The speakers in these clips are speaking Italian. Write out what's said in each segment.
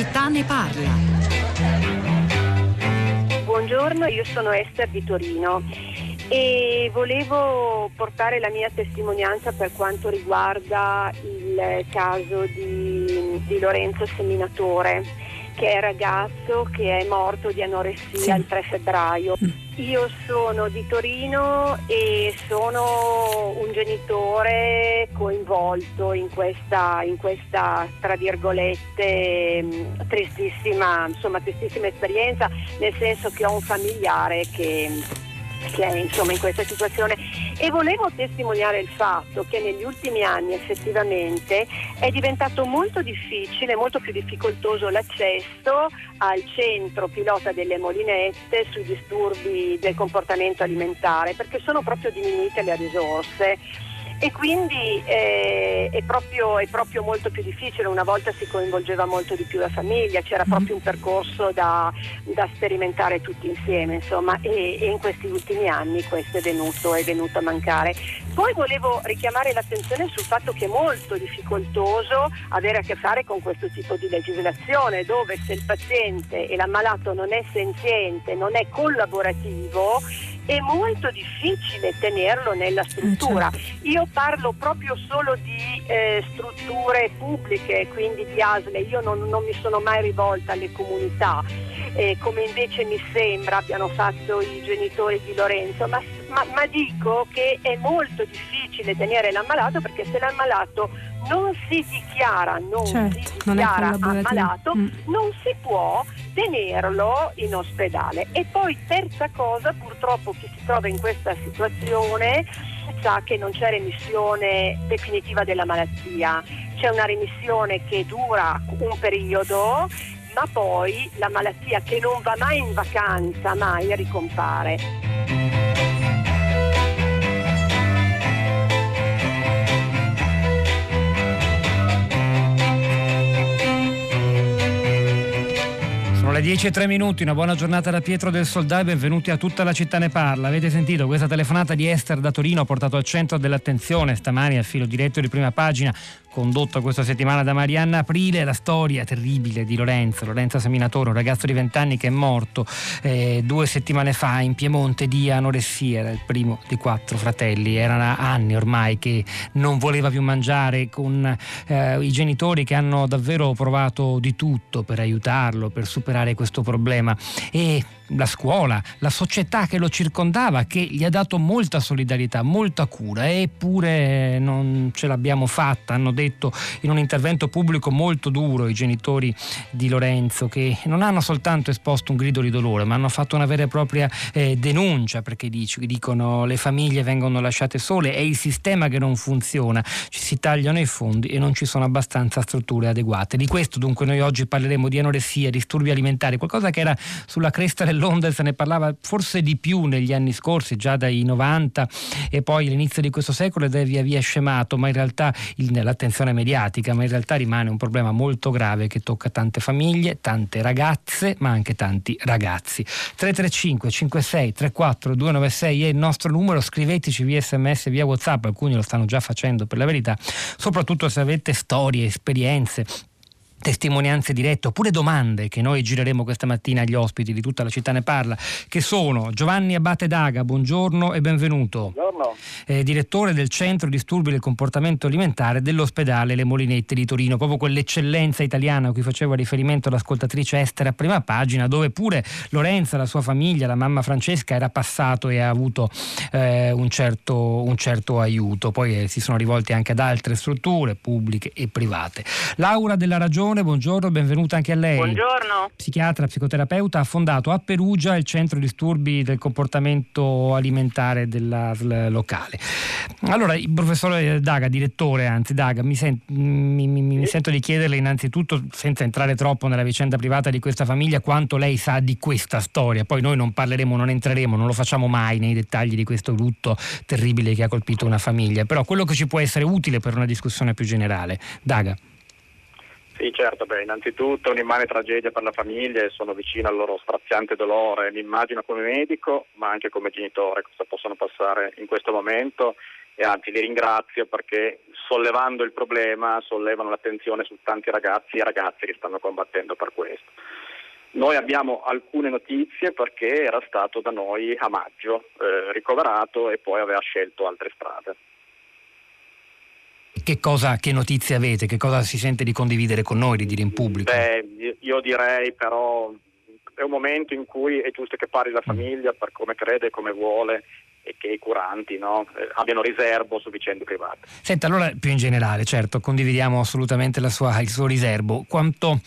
città ne parla. Buongiorno, io sono Esther di Torino e volevo portare la mia testimonianza per quanto riguarda il caso di, di Lorenzo Seminatore che è ragazzo che è morto di anoressia sì. il 3 febbraio. Mm. Io sono di Torino e sono un genitore coinvolto in questa, in questa tra virgolette, mm, tristissima, insomma, tristissima esperienza, nel senso che ho un familiare che che è insomma, in questa situazione. E volevo testimoniare il fatto che negli ultimi anni effettivamente è diventato molto difficile, molto più difficoltoso l'accesso al centro pilota delle molinette sui disturbi del comportamento alimentare perché sono proprio diminuite le risorse e quindi eh, è, proprio, è, proprio, molto più difficile, una volta si coinvolgeva molto di più la famiglia, c'era mm. proprio un percorso da, da sperimentare tutti insieme insomma, e, e, in questi ultimi anni questo è venuto, è venuto a mancare. Poi volevo richiamare l'attenzione sul fatto che è molto difficoltoso avere a che fare con questo tipo di legislazione dove se il paziente e l'ammalato non è senziente, non è collaborativo, è molto difficile tenerlo nella struttura. Eh, certo. Io parlo proprio solo di eh, strutture pubbliche, quindi di ASLE, io non, non mi sono mai rivolta alle comunità, eh, come invece mi sembra abbiano fatto i genitori di Lorenzo, ma, ma, ma dico che è molto difficile tenere l'ammalato perché se l'ammalato non si dichiara, non certo, si dichiara non ammalato, mm. non si può tenerlo in ospedale. E poi terza cosa, purtroppo chi si trova in questa situazione sa che non c'è remissione definitiva della malattia, c'è una remissione che dura un periodo ma poi la malattia che non va mai in vacanza, mai ricompare. Sono le 10 e 3 minuti, una buona giornata da Pietro del Soldà e benvenuti a tutta la città ne parla. Avete sentito questa telefonata di Esther da Torino ha portato al centro dell'attenzione stamani al filo diretto di prima pagina condotto questa settimana da Marianna Aprile, la storia terribile di Lorenzo, Lorenzo Seminatore, un ragazzo di 20 anni che è morto eh, due settimane fa in Piemonte di anoressia, era il primo di quattro fratelli, erano anni ormai che non voleva più mangiare con eh, i genitori che hanno davvero provato di tutto per aiutarlo, per superare questo problema. E la scuola, la società che lo circondava, che gli ha dato molta solidarietà, molta cura, eppure non ce l'abbiamo fatta. Hanno detto in un intervento pubblico molto duro i genitori di Lorenzo, che non hanno soltanto esposto un grido di dolore, ma hanno fatto una vera e propria eh, denuncia, perché dicono le famiglie vengono lasciate sole, è il sistema che non funziona, ci si tagliano i fondi e non ci sono abbastanza strutture adeguate. Di questo dunque noi oggi parleremo di anoressia, disturbi alimentari, qualcosa che era sulla cresta del dell'onda se ne parlava forse di più negli anni scorsi, già dai 90 e poi all'inizio di questo secolo ed è via via scemato, ma in realtà l'attenzione mediatica, ma in realtà rimane un problema molto grave che tocca tante famiglie, tante ragazze, ma anche tanti ragazzi. 335 56 34 296 è il nostro numero, scriveteci via sms, via whatsapp, alcuni lo stanno già facendo per la verità, soprattutto se avete storie, esperienze testimonianze dirette oppure domande che noi gireremo questa mattina agli ospiti di tutta la città ne parla che sono Giovanni Abate Daga buongiorno e benvenuto. Buongiorno. Eh, direttore del centro disturbi del comportamento alimentare dell'ospedale Le Molinette di Torino proprio quell'eccellenza italiana a cui faceva riferimento l'ascoltatrice Esther a prima pagina dove pure Lorenza la sua famiglia la mamma Francesca era passato e ha avuto eh, un, certo, un, certo, aiuto. Poi eh, si sono rivolti anche ad altre strutture pubbliche e private. Laura della Ragione Leone, buongiorno, benvenuta anche a lei. Buongiorno. Psichiatra, psicoterapeuta, ha fondato a Perugia il centro disturbi del comportamento alimentare della locale. Allora, il professore Daga, direttore, anzi Daga, mi, sen- mi, mi, mi sento di chiederle innanzitutto, senza entrare troppo nella vicenda privata di questa famiglia, quanto lei sa di questa storia. Poi noi non parleremo, non entreremo, non lo facciamo mai nei dettagli di questo lutto terribile che ha colpito una famiglia, però quello che ci può essere utile per una discussione più generale. Daga. Sì, certo, beh, innanzitutto un'immane tragedia per la famiglia e sono vicino al loro straziante dolore. Mi immagino come medico, ma anche come genitore, cosa possono passare in questo momento e anzi li ringrazio perché sollevando il problema sollevano l'attenzione su tanti ragazzi e ragazze che stanno combattendo per questo. Noi abbiamo alcune notizie perché era stato da noi a maggio eh, ricoverato e poi aveva scelto altre strade. Che, cosa, che notizie avete? Che cosa si sente di condividere con noi, di dire in pubblico? Beh, io direi però è un momento in cui è giusto che parli la famiglia per come crede e come vuole e che i curanti no, eh, abbiano riservo su vicende private. Senta, allora più in generale, certo, condividiamo assolutamente sua, il suo riservo. Quanto,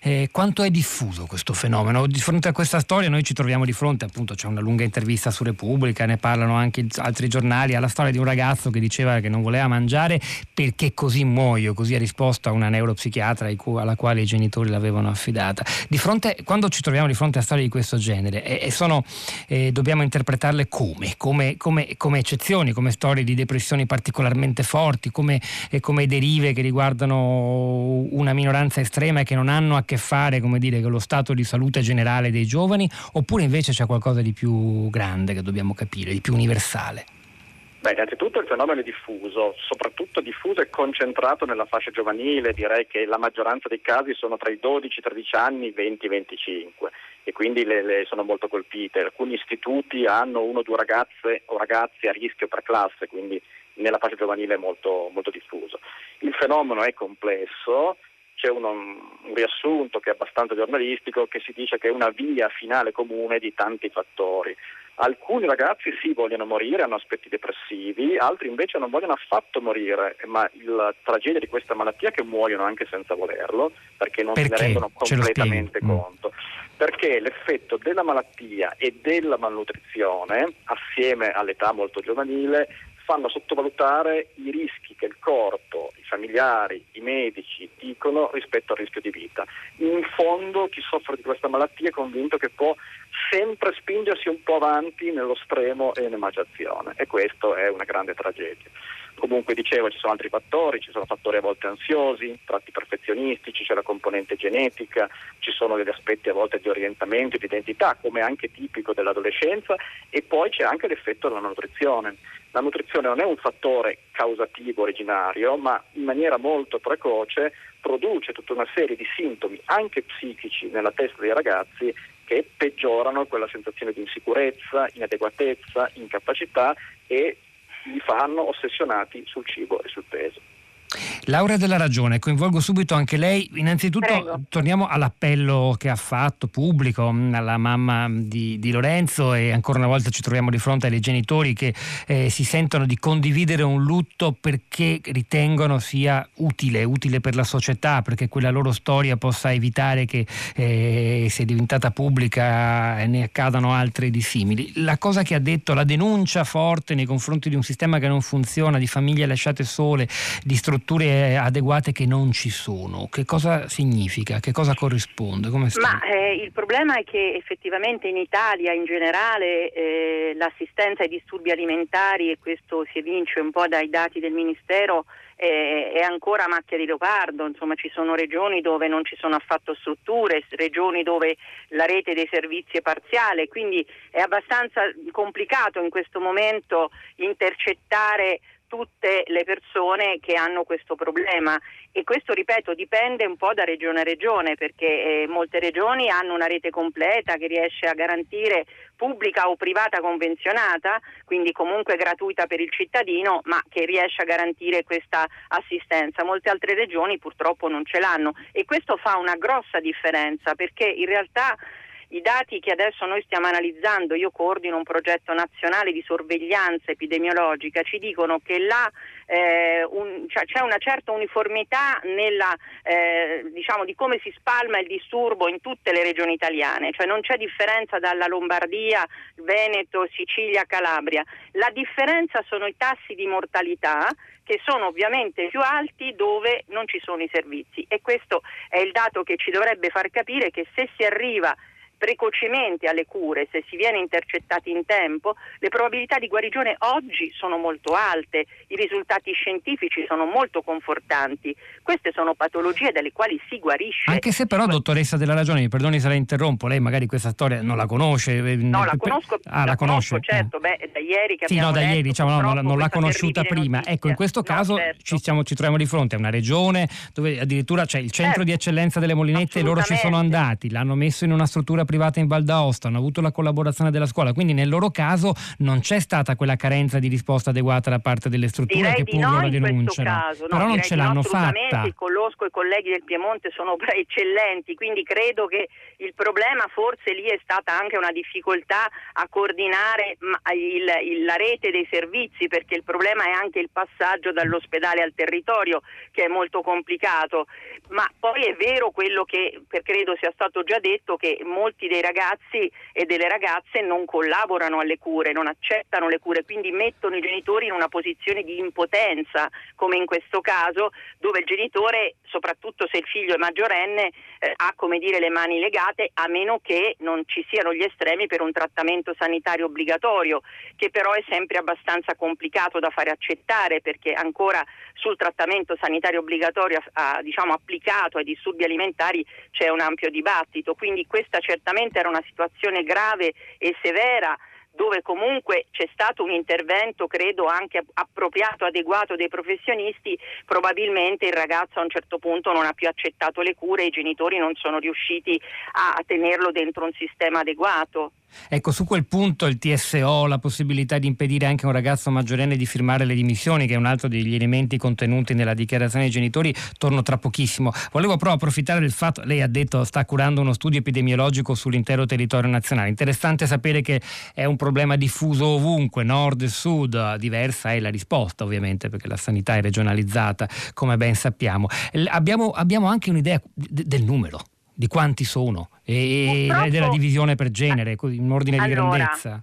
eh, quanto, è diffuso questo fenomeno? Di fronte a questa storia noi ci troviamo di fronte, appunto c'è una lunga intervista su Repubblica, ne parlano anche altri giornali, alla storia di un ragazzo che diceva che non voleva mangiare perché così muoio, così ha risposto a una neuropsichiatra alla quale i genitori l'avevano affidata. Di fronte, quando ci troviamo di fronte a storie di questo genere, eh, sono, eh, dobbiamo interpretarle come? come come, come, eccezioni, come storie di depressioni particolarmente forti, come, eh, come, derive che riguardano una minoranza estrema e che non hanno a che fare come dire, con lo stato di salute generale dei giovani, oppure invece c'è qualcosa di più grande che dobbiamo capire, di più universale? Beh, innanzitutto il fenomeno è diffuso, soprattutto diffuso e concentrato nella fascia giovanile, direi che la maggioranza dei casi sono tra i 12 13 anni e i 20-25 e quindi le, le sono molto colpite. Alcuni istituti hanno uno o due ragazze o ragazzi a rischio per classe, quindi nella fascia giovanile è molto, molto diffuso. Il fenomeno è complesso, c'è uno, un riassunto che è abbastanza giornalistico che si dice che è una via finale comune di tanti fattori. Alcuni ragazzi sì vogliono morire, hanno aspetti depressivi, altri invece non vogliono affatto morire, ma la tragedia di questa malattia è che muoiono anche senza volerlo, perché non perché? se ne rendono completamente mm. conto. Perché l'effetto della malattia e della malnutrizione, assieme all'età molto giovanile, fanno sottovalutare i rischi che il corpo, i familiari, i medici dicono rispetto al rischio di vita. In fondo chi soffre di questa malattia è convinto che può sempre spingersi un po' avanti nello stremo e nell'emaciazione e questo è una grande tragedia. Comunque dicevo ci sono altri fattori, ci sono fattori a volte ansiosi, tratti perfezionistici, c'è la componente genetica, ci sono degli aspetti a volte di orientamento e di identità, come anche tipico dell'adolescenza, e poi c'è anche l'effetto della nutrizione. La nutrizione non è un fattore causativo originario, ma in maniera molto precoce produce tutta una serie di sintomi, anche psichici, nella testa dei ragazzi che peggiorano quella sensazione di insicurezza, inadeguatezza, incapacità e li fanno ossessionati sul cibo e sul peso. Laura della Ragione, coinvolgo subito anche lei. Innanzitutto Prego. torniamo all'appello che ha fatto pubblico alla mamma di, di, Lorenzo e ancora una volta ci troviamo di fronte ai genitori che eh, si sentono di condividere un lutto perché ritengono sia utile, utile per la società, perché quella loro storia possa evitare che eh, se è diventata pubblica ne accadano altre di simili. La cosa che ha detto, la denuncia forte nei confronti di un sistema che non funziona, di famiglie lasciate sole, di strutture adeguate che non ci sono. Che cosa significa? Che cosa corrisponde? Ma eh, il problema è che effettivamente in Italia in generale eh, l'assistenza ai disturbi alimentari, e questo si evince un po' dai dati del Ministero, eh, è ancora macchia di leopardo, insomma ci sono regioni dove non ci sono affatto strutture, regioni dove la rete dei servizi è parziale, quindi è abbastanza complicato in questo momento intercettare tutte le persone che hanno questo problema e questo ripeto dipende un po' da regione a regione perché eh, molte regioni hanno una rete completa che riesce a garantire pubblica o privata convenzionata, quindi comunque gratuita per il cittadino, ma che riesce a garantire questa assistenza. Molte altre regioni purtroppo non ce l'hanno e questo fa una grossa differenza perché in realtà i dati che adesso noi stiamo analizzando, io coordino un progetto nazionale di sorveglianza epidemiologica, ci dicono che là eh, un, cioè, c'è una certa uniformità nella, eh, diciamo, di come si spalma il disturbo in tutte le regioni italiane, cioè non c'è differenza dalla Lombardia, Veneto, Sicilia, Calabria. La differenza sono i tassi di mortalità che sono ovviamente più alti dove non ci sono i servizi e questo è il dato che ci dovrebbe far capire che se si arriva precocemente alle cure, se si viene intercettati in tempo, le probabilità di guarigione oggi sono molto alte, i risultati scientifici sono molto confortanti. Queste sono patologie dalle quali si guarisce. Anche se però, dottoressa della ragione, mi perdoni se la interrompo, lei magari questa storia non la conosce. Eh, no, la conosco, ah, la, la conosco, certo, beh, da ieri che sì, no, da ieri diciamo, no, non l'ha conosciuta prima. Notizia. Ecco, in questo caso no, certo. ci, siamo, ci, troviamo di fronte a una regione dove addirittura c'è il centro certo. di eccellenza delle Molinette e loro ci sono andati, l'hanno messo in una struttura privata in Val d'Aosta, hanno avuto la collaborazione della scuola, quindi nel loro caso non c'è stata quella carenza di risposta adeguata da parte delle strutture direi che pur no lo denunciano. Caso, no, Però non ce l'hanno fatta. Conosco i colleghi del Piemonte sono eccellenti, quindi credo che il problema forse lì è stata anche una difficoltà a coordinare il, il, la rete dei servizi, perché il problema è anche il passaggio dall'ospedale al territorio, che è molto complicato. Ma poi è vero quello che credo sia stato già detto, che molti dei ragazzi e delle ragazze non collaborano alle cure, non accettano le cure, quindi mettono i genitori in una posizione di impotenza, come in questo caso, dove il genitore, soprattutto se il figlio è maggiorenne, eh, ha come dire le mani legate a meno che non ci siano gli estremi per un trattamento sanitario obbligatorio, che però è sempre abbastanza complicato da fare accettare perché ancora sul trattamento sanitario obbligatorio a, diciamo, applicato ai disturbi alimentari c'è un ampio dibattito, quindi questa certamente era una situazione grave e severa dove comunque c'è stato un intervento, credo, anche appropriato, adeguato dei professionisti, probabilmente il ragazzo a un certo punto non ha più accettato le cure e i genitori non sono riusciti a tenerlo dentro un sistema adeguato. Ecco, su quel punto il TSO, la possibilità di impedire anche a un ragazzo maggiorenne di firmare le dimissioni, che è un altro degli elementi contenuti nella dichiarazione dei genitori, torno tra pochissimo. Volevo però approfittare del fatto, lei ha detto sta curando uno studio epidemiologico sull'intero territorio nazionale. Interessante sapere che è un problema diffuso ovunque, nord e sud, diversa è la risposta ovviamente perché la sanità è regionalizzata, come ben sappiamo. Abbiamo, abbiamo anche un'idea del numero di quanti sono e, e della divisione per genere, in ordine allora, di grandezza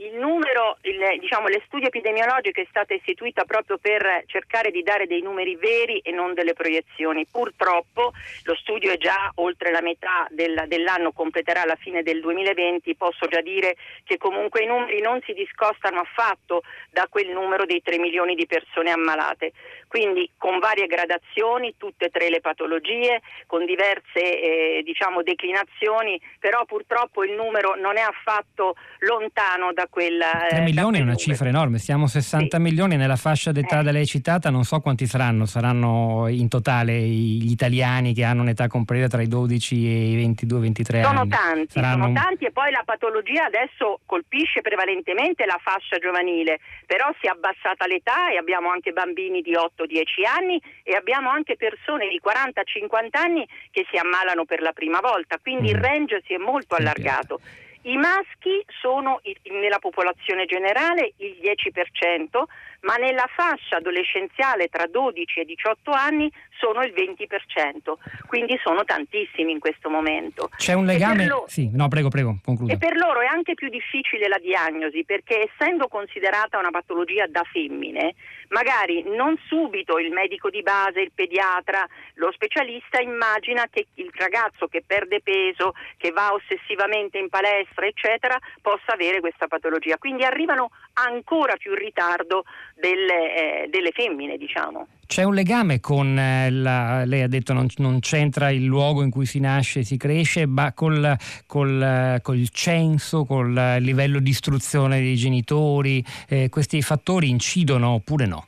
il numero, il, diciamo, le studio epidemiologico è stata istituita proprio per cercare di dare dei numeri veri e non delle proiezioni. Purtroppo lo studio è già oltre la metà del, dell'anno, completerà la fine del 2020, posso già dire che comunque i numeri non si discostano affatto da quel numero dei 3 milioni di persone ammalate. Quindi con varie gradazioni, tutte e tre le patologie, con diverse eh, diciamo, declinazioni, però purtroppo il numero non è affatto lontano da quella... 3 milioni è una cifra enorme, siamo 60 sì. milioni nella fascia d'età eh. da lei citata, non so quanti saranno, saranno in totale gli italiani che hanno un'età compresa tra i 12 e i 22-23 sono anni. Tanti, saranno... Sono tanti e poi la patologia adesso colpisce prevalentemente la fascia giovanile, però si è abbassata l'età e abbiamo anche bambini di 8-10 anni e abbiamo anche persone di 40-50 anni che si ammalano per la prima volta, quindi mm. il range si è molto allargato. I maschi sono nella popolazione generale il 10%, ma nella fascia adolescenziale tra 12 e 18 anni sono il 20%, quindi sono tantissimi in questo momento. C'è un legame? Loro... Sì, no, prego, prego, concludo. E per loro è anche più difficile la diagnosi perché essendo considerata una patologia da femmine, magari non subito il medico di base, il pediatra, lo specialista immagina che il ragazzo che perde peso, che va ossessivamente in palestra, eccetera, possa avere questa patologia. Quindi arrivano ancora più in ritardo delle, eh, delle femmine, diciamo. C'è un legame con, eh, la, lei ha detto non, non c'entra il luogo in cui si nasce e si cresce, ma col, col, col censo, col livello di istruzione dei genitori, eh, questi fattori incidono oppure no?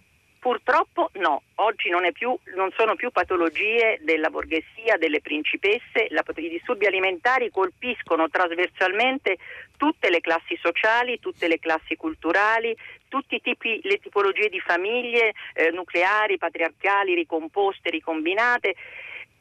Purtroppo no, oggi non, più, non, sono più patologie della borghesia, delle principesse, la, i disturbi alimentari colpiscono trasversalmente tutte le classi sociali, tutte le classi culturali, tutte le tipologie di famiglie eh, nucleari, patriarcali, ricomposte, ricombinate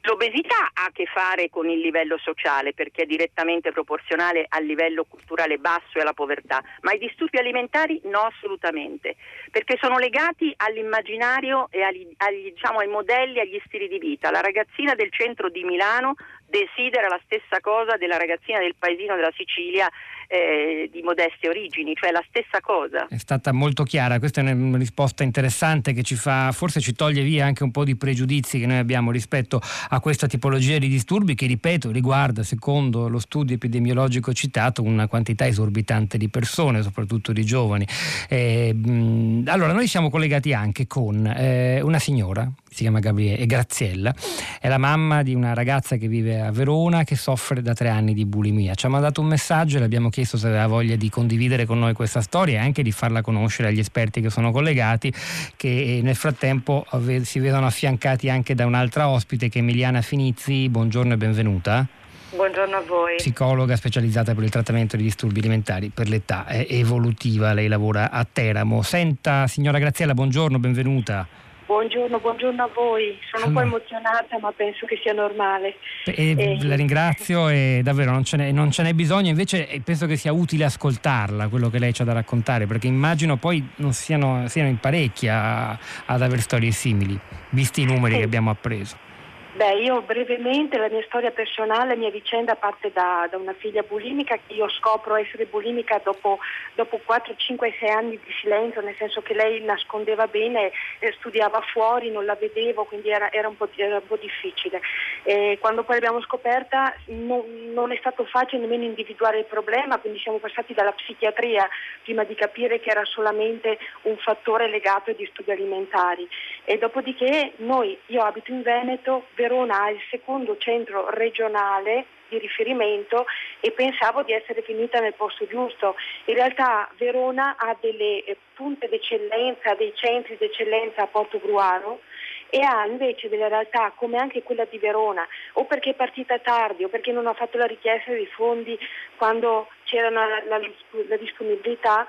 L'obesità ha a che fare con il livello sociale perché è direttamente proporzionale al livello culturale basso e alla povertà, ma i disturbi alimentari no assolutamente, perché sono legati all'immaginario e agli, agli, diciamo, ai modelli, agli stili di vita. La ragazzina del centro di Milano desidera la stessa cosa della ragazzina del paesino della Sicilia eh, di modeste origini, cioè la stessa cosa. È stata molto chiara, questa è una risposta interessante che ci fa, forse ci toglie via anche un po' di pregiudizi che noi abbiamo rispetto a questa tipologia di disturbi che, ripeto, riguarda, secondo lo studio epidemiologico citato, una quantità esorbitante di persone, soprattutto di giovani. Eh, allora, noi siamo collegati anche con eh, una signora si chiama Gabriele, Graziella, è la mamma di una ragazza che vive a Verona che soffre da tre anni di bulimia. Ci ha mandato un messaggio e le abbiamo chiesto se aveva voglia di condividere con noi questa storia e anche di farla conoscere agli esperti che sono collegati, che nel frattempo si vedono affiancati anche da un'altra ospite che è Emiliana Finizzi. Buongiorno e benvenuta. Buongiorno a voi. Psicologa specializzata per il trattamento di disturbi alimentari per l'età evolutiva. Lei lavora a Teramo. Senta, signora Graziella, buongiorno, benvenuta. Buongiorno, buongiorno a voi. Sono allora. un po' emozionata, ma penso che sia normale. E, eh. La ringrazio e davvero non ce, n'è, non ce, n'è, bisogno, invece penso che sia utile ascoltarla, quello che lei ha da raccontare, perché immagino poi non siano, siano in parecchi a, ad avere storie simili, visti i numeri sì. che abbiamo appreso. Beh, io brevemente la mia storia personale, la mia vicenda parte da, da, una figlia bulimica che io scopro essere bulimica dopo, dopo 4, 5, 6 anni di silenzio, nel senso che lei nascondeva bene, eh, studiava fuori, non la vedevo, quindi era, era, un, po', era un, po', difficile. E quando poi l'abbiamo scoperta non, non, è stato facile nemmeno individuare il problema, quindi siamo passati dalla psichiatria prima di capire che era solamente un fattore legato ai disturbi alimentari. E dopodiché noi, io abito in Veneto, Verona ha il secondo centro regionale di riferimento e pensavo di essere finita nel posto giusto. In realtà Verona ha delle eh, punte d'eccellenza, dei centri d'eccellenza a Porto Gruaro e ha invece delle realtà come anche quella di Verona, o perché è partita tardi o perché non ha fatto la richiesta di fondi quando c'era la, la, la disponibilità,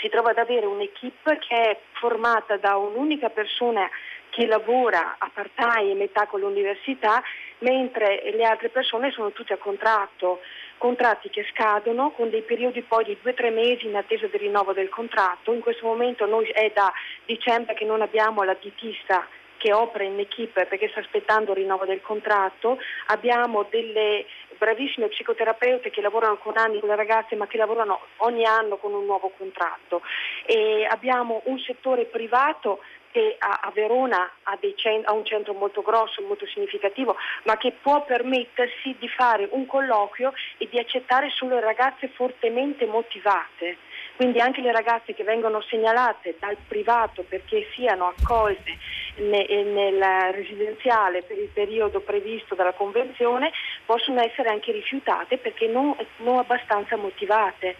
si trova ad avere un'equipe che è formata da un'unica persona che lavora a part-time e metà con l'università, mentre le altre persone sono tutte a contratto, contratti che scadono con dei periodi poi di due o tre mesi in attesa del rinnovo del contratto. In questo momento noi è da dicembre che non abbiamo la ditista che opera in equipe perché sta aspettando il rinnovo del contratto, abbiamo delle bravissime psicoterapeute che lavorano con anni con le ragazze ma che lavorano ogni anno con un nuovo contratto. E abbiamo un settore privato che a, a Verona ha, cent- ha, un centro molto grosso, molto significativo, ma che può permettersi di fare un colloquio e di accettare solo ragazze fortemente motivate. Quindi anche le ragazze che vengono segnalate dal privato perché siano accolte ne- nel residenziale per il periodo previsto dalla Convenzione possono essere anche rifiutate perché non, non abbastanza motivate.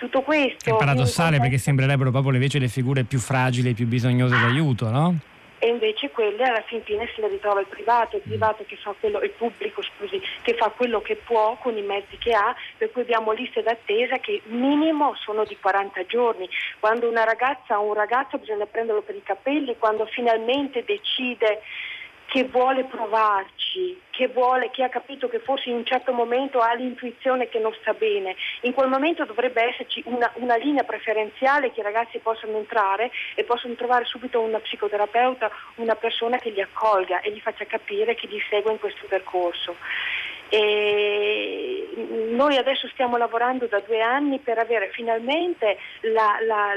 Tutto questo... È paradossale perché sembrerebbero proprio invece le figure più fragili e più bisognose d'aiuto, no? e invece quelle alla fin fine se le ritrova il privato, il privato che fa quello, il pubblico scusi, che fa quello che può con i mezzi che ha, per cui abbiamo liste d'attesa che minimo sono di 40 giorni. Quando una ragazza o un ragazzo bisogna prenderlo per i capelli, quando finalmente decide che vuole provarci, che, vuole, che ha capito che forse in un certo momento ha l'intuizione che non sta bene. In quel momento dovrebbe esserci una, una linea preferenziale che i ragazzi possano entrare e possono trovare subito una psicoterapeuta, una persona che li accolga e gli faccia capire che li segue in questo percorso. E noi adesso stiamo lavorando da due anni per avere finalmente la, la,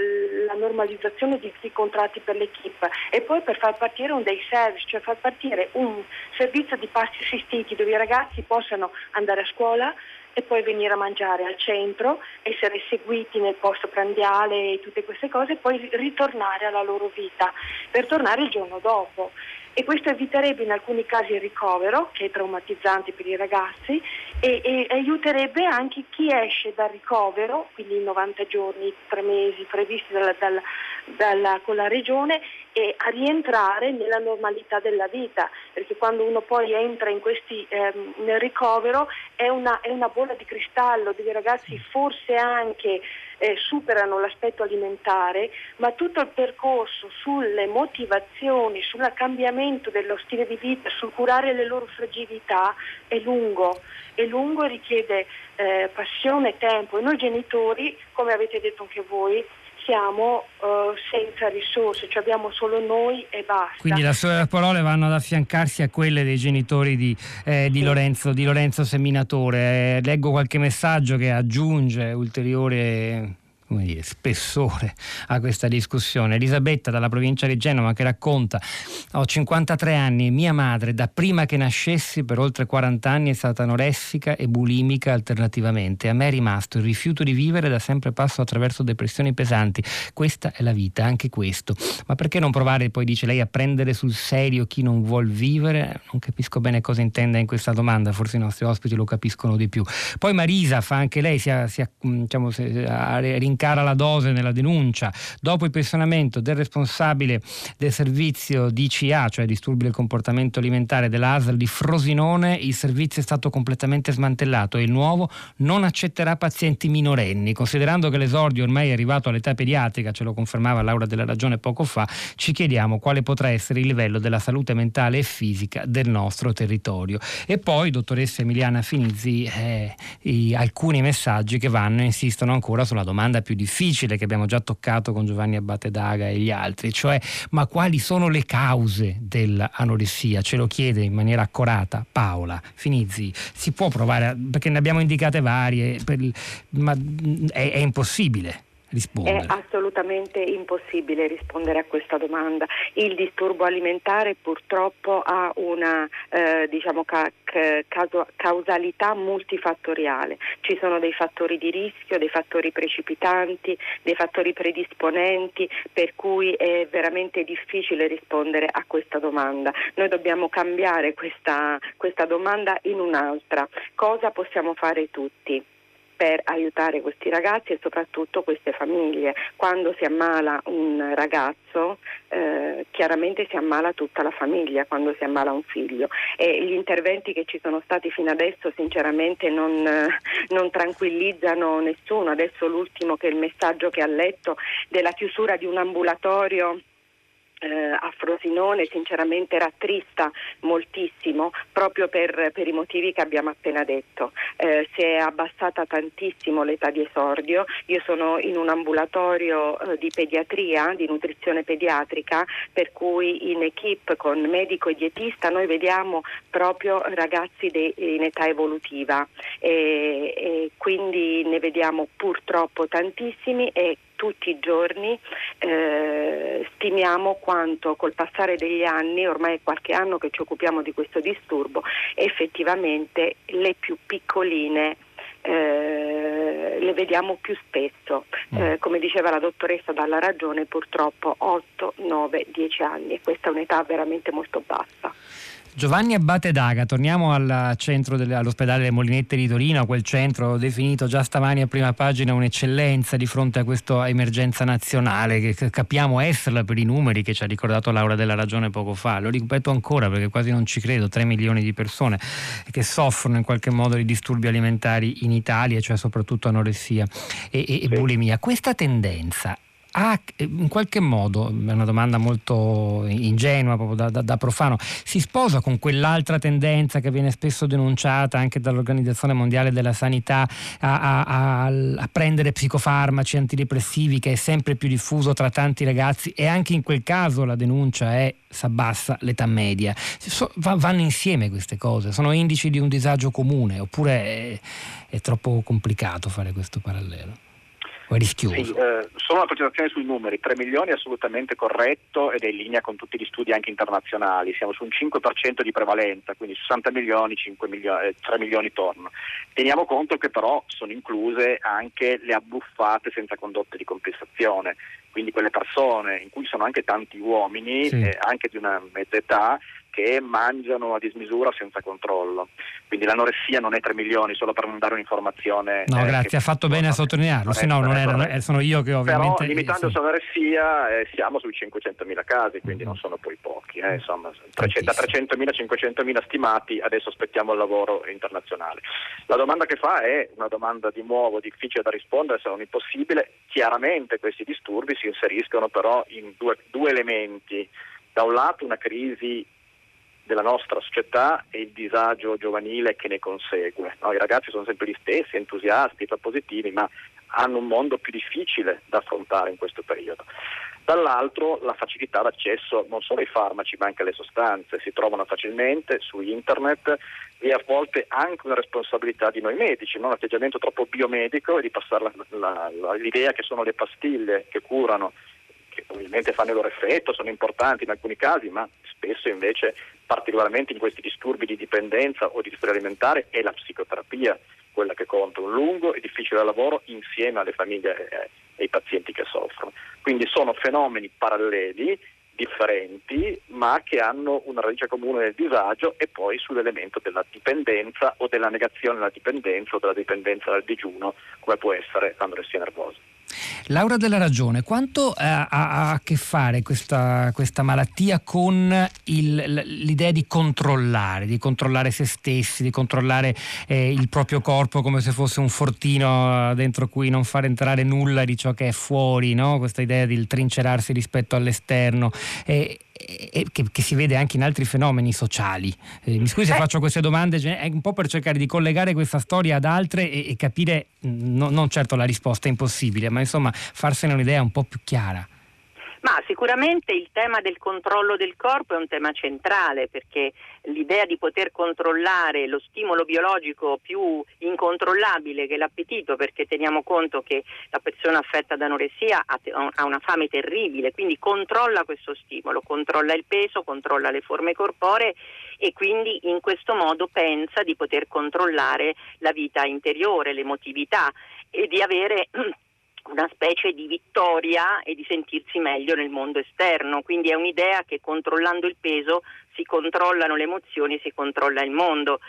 la normalizzazione di tutti i contratti per l'equipe e poi per far partire un day service, cioè far partire un servizio di pasti assistiti dove i ragazzi possano andare a scuola, e poi venire a mangiare al centro, essere seguiti nel posto prandiale e tutte queste cose e poi ritornare alla loro vita per tornare il giorno dopo e questo eviterebbe in alcuni casi il ricovero, che è traumatizzante per i ragazzi, e, e aiuterebbe anche chi esce dal ricovero, quindi in 90 giorni, tre mesi previsti dalla, dalla, dalla, con la regione, e a rientrare nella normalità della vita, perché quando uno poi entra questi, ehm, nel ricovero è una, è una bolla di cristallo, dei ragazzi forse anche eh, superano l'aspetto alimentare, ma tutto il percorso sulle motivazioni, sul cambiamento dello stile di vita, sul curare le loro fragilità è lungo, è lungo e richiede eh, passione e tempo. E noi genitori, come avete detto anche voi, siamo uh, senza risorse, cioè abbiamo solo noi e basta. Quindi le sue parole vanno ad affiancarsi a quelle dei genitori di, eh, di, sì. Lorenzo, di Lorenzo, Seminatore. Eh, leggo qualche messaggio che aggiunge ulteriore dire, spessore a questa discussione. Elisabetta dalla provincia di Genova che racconta ho 53 anni e mia madre da prima che nascessi per oltre 40 anni è stata anoressica e bulimica alternativamente. A me è rimasto il rifiuto di vivere da sempre passo attraverso depressioni pesanti. Questa è la vita, anche questo. Ma perché non provare, poi dice lei, a prendere sul serio chi non vuol vivere? Non capisco bene cosa intenda in questa domanda, forse i nostri ospiti lo capiscono di più. Poi Marisa fa anche lei, si, ha, si ha, diciamo, si ha rincarnato cara la dose nella denuncia. Dopo il pensionamento del responsabile del servizio DCA, cioè disturbi del comportamento alimentare dell'ASL di Frosinone, il servizio è stato completamente smantellato e il nuovo non accetterà pazienti minorenni. Considerando che l'esordio ormai è arrivato all'età pediatrica, ce lo confermava Laura della Ragione poco fa, ci chiediamo quale potrà essere il livello della salute mentale e fisica del nostro territorio. E poi, dottoressa Emiliana Finizzi, eh, alcuni messaggi che vanno e insistono ancora sulla domanda più difficile che abbiamo già toccato con Giovanni Abate Daga e gli altri, cioè ma quali sono le cause dell'anoressia? Ce lo chiede in maniera accorata Paola Finizzi. Si può provare, perché ne abbiamo indicate varie, per, ma è, è impossibile rispondere? È assolutamente impossibile rispondere a questa domanda. Il disturbo alimentare purtroppo ha una eh, diciamo, ca- ca- causalità multifattoriale. Ci sono dei fattori di rischio, dei fattori precipitanti, dei fattori predisponenti, per cui è veramente difficile rispondere a questa domanda. Noi dobbiamo cambiare questa, questa domanda in un'altra. Cosa possiamo fare tutti? Per aiutare questi ragazzi e soprattutto queste famiglie. Quando si ammala un ragazzo eh, chiaramente si ammala tutta la famiglia quando si ammala un figlio e gli interventi che ci sono stati fino adesso sinceramente non, non tranquillizzano nessuno. Adesso l'ultimo che è il messaggio che ha letto della chiusura di un ambulatorio eh, a Frosinone sinceramente rattrista moltissimo proprio per, per, i motivi che abbiamo appena detto. Eh, si è abbassata tantissimo l'età di esordio, io sono in un ambulatorio eh, di pediatria, di nutrizione pediatrica, per cui in equip con medico e dietista noi vediamo proprio ragazzi de, in età evolutiva e, e quindi ne vediamo purtroppo tantissimi e tutti i giorni eh, stimiamo quanto col passare degli anni, ormai è qualche anno che ci occupiamo di questo disturbo, effettivamente le più piccoline eh, le vediamo più spesso. Mm. Eh, come diceva la dottoressa dalla ragione, purtroppo 8, 9, 10 anni e questa è un'età veramente molto bassa. Giovanni Abate Daga, torniamo al centro delle, all'ospedale delle Molinette di Torino, quel centro definito già stamani a prima pagina un'eccellenza di fronte a questa emergenza nazionale che capiamo esserla per i numeri che ci ha ricordato Laura della Ragione poco fa. Lo ripeto ancora perché quasi non ci credo, 3 milioni di persone che soffrono in qualche modo di disturbi alimentari in Italia, cioè soprattutto anoressia e, e, e bulimia. Questa tendenza ha in qualche modo, è una domanda molto ingenua proprio da, da, da, profano, si sposa con quell'altra tendenza che viene spesso denunciata anche dall'Organizzazione Mondiale della Sanità a, a, a prendere psicofarmaci antidepressivi che è sempre più diffuso tra tanti ragazzi e anche in quel caso la denuncia è si abbassa l'età media. So, vanno insieme queste cose, sono indici di un disagio comune oppure è, è troppo complicato fare questo parallelo? O è rischioso? Sì, eh, solo una precisazione sui numeri, 3 milioni è assolutamente corretto ed è in linea con tutti gli studi anche internazionali, siamo su un 5% di prevalenza, quindi 60 milioni, milioni eh, 3 milioni torno. Teniamo conto che però sono incluse anche le abbuffate senza condotte di compensazione, quindi quelle persone in cui sono anche tanti uomini, sì. eh, anche di una mezza età, che mangiano a dismisura senza controllo. Quindi l'anoressia non è 3 milioni, solo per non dare un'informazione. No, eh, grazie, ha fatto bene a sottolinearlo, se no non era, eh, sono io che ovviamente... Però limitandosi all'anoressia eh, siamo sui 500.000 casi, quindi mm. non sono poi pochi, eh, insomma, 300, da 300.000 a 500.000 stimati, adesso aspettiamo il lavoro internazionale. La domanda che fa è una domanda di nuovo difficile da rispondere, se non impossibile. Chiaramente questi disturbi si inseriscono però in due, due elementi. Da un lato una crisi della nostra società e il disagio giovanile che ne consegue. No, I ragazzi sono sempre gli stessi, entusiasti, propositivi, ma hanno un mondo più difficile da affrontare in questo periodo. Dall'altro la facilità d'accesso non solo ai farmaci ma anche alle sostanze, si trovano facilmente su internet e a volte anche una responsabilità di noi medici, no? un atteggiamento troppo biomedico e di passare la, la, la, l'idea che sono le pastiglie che curano che ovviamente fanno il loro effetto, sono importanti in alcuni casi, ma spesso invece, particolarmente in questi disturbi di dipendenza o di disturbi alimentare, è la psicoterapia quella che conta, un lungo e difficile lavoro insieme alle famiglie e ai pazienti che soffrono. Quindi sono fenomeni paralleli, differenti, ma che hanno una radice comune nel disagio e poi sull'elemento della dipendenza o della negazione della dipendenza o della dipendenza dal digiuno, come può essere l'anoressia nervosa. Laura della Ragione, quanto eh, ha, ha, a che fare questa, questa malattia con il, l'idea di controllare, di controllare se stessi, di controllare eh, il proprio corpo come se fosse un fortino eh, dentro cui non far entrare nulla di ciò che è fuori, no? questa idea di trincerarsi rispetto all'esterno? Eh, che, che, si vede anche in altri fenomeni sociali. Eh, mi scusi se eh. faccio queste domande, è un po' per cercare di collegare questa storia ad altre e, e capire, no, non certo la risposta è impossibile, ma insomma farsene un'idea un po' più chiara. Ma sicuramente il tema del controllo del corpo è un tema centrale perché l'idea di poter controllare lo stimolo biologico più incontrollabile che l'appetito, perché teniamo conto che la persona affetta da anoressia ha una fame terribile, quindi controlla questo stimolo, controlla il peso, controlla le forme corporee e quindi in questo modo pensa di poter controllare la vita interiore, l'emotività e di avere una specie di vittoria e di sentirsi meglio nel mondo esterno, quindi è un'idea che controllando il peso si controllano le emozioni si controlla il mondo.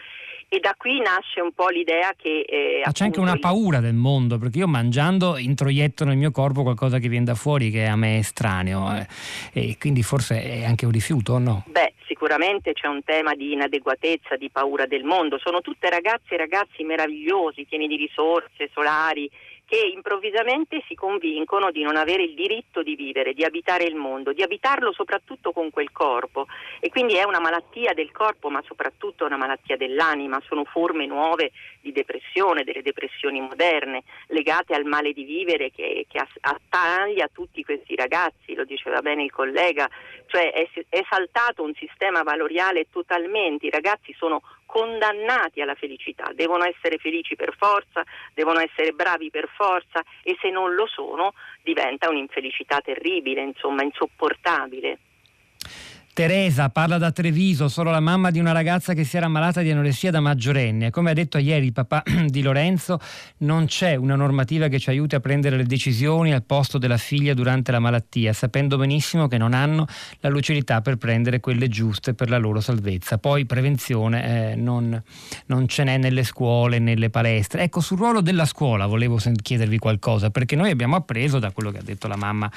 E da qui nasce un po' l'idea che... Eh, Ma c'è anche una paura del mondo, perché io mangiando introietto nel mio corpo qualcosa che viene da fuori che a me è estraneo, eh, e quindi forse è anche un rifiuto o no? Beh, sicuramente c'è un tema di inadeguatezza, di paura del mondo. Sono tutte ragazze e ragazzi meravigliosi, pieni di risorse solari che improvvisamente si convincono di non avere il diritto di vivere, di abitare il mondo, di abitarlo soprattutto con quel corpo. E quindi è una malattia del corpo ma soprattutto una malattia dell'anima, sono forme nuove di depressione, delle depressioni moderne legate al male di vivere che, che attaglia tutti questi ragazzi, lo diceva bene il collega, cioè è, è saltato un sistema valoriale totalmente, i ragazzi sono condannati alla felicità, devono essere felici per forza, devono essere bravi per forza e se non lo sono diventa un'infelicità terribile, insomma insopportabile. Teresa parla da Treviso, solo la mamma di una ragazza che si era ammalata di anoressia da maggiorenne. Come ha detto ieri il papà di Lorenzo, non c'è una normativa che ci aiuti a prendere le decisioni al posto della figlia durante la malattia, sapendo benissimo che non hanno la lucidità per prendere quelle giuste per la loro salvezza. Poi prevenzione eh, non, non, ce n'è nelle scuole, nelle palestre. Ecco, sul ruolo della scuola volevo chiedervi qualcosa, perché noi abbiamo appreso da quello che ha detto la mamma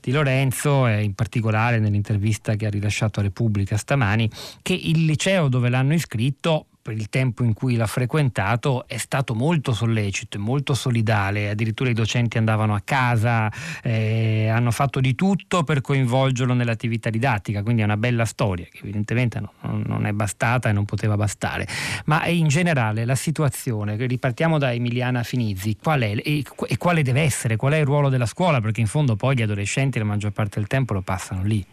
di Lorenzo, eh, in particolare nell'intervista che ha rilasciato lasciato a Repubblica stamani, che il liceo dove l'hanno iscritto per il tempo in cui l'ha frequentato è stato molto sollecito e molto solidale, addirittura i docenti andavano a casa, eh, hanno fatto di tutto per coinvolgerlo nell'attività didattica, quindi è una bella storia che evidentemente non, non è bastata e non poteva bastare. Ma in generale la situazione, ripartiamo da Emiliana Finizzi, qual è e, e quale deve essere, qual è il ruolo della scuola? Perché in fondo poi gli adolescenti la maggior parte del tempo lo passano lì.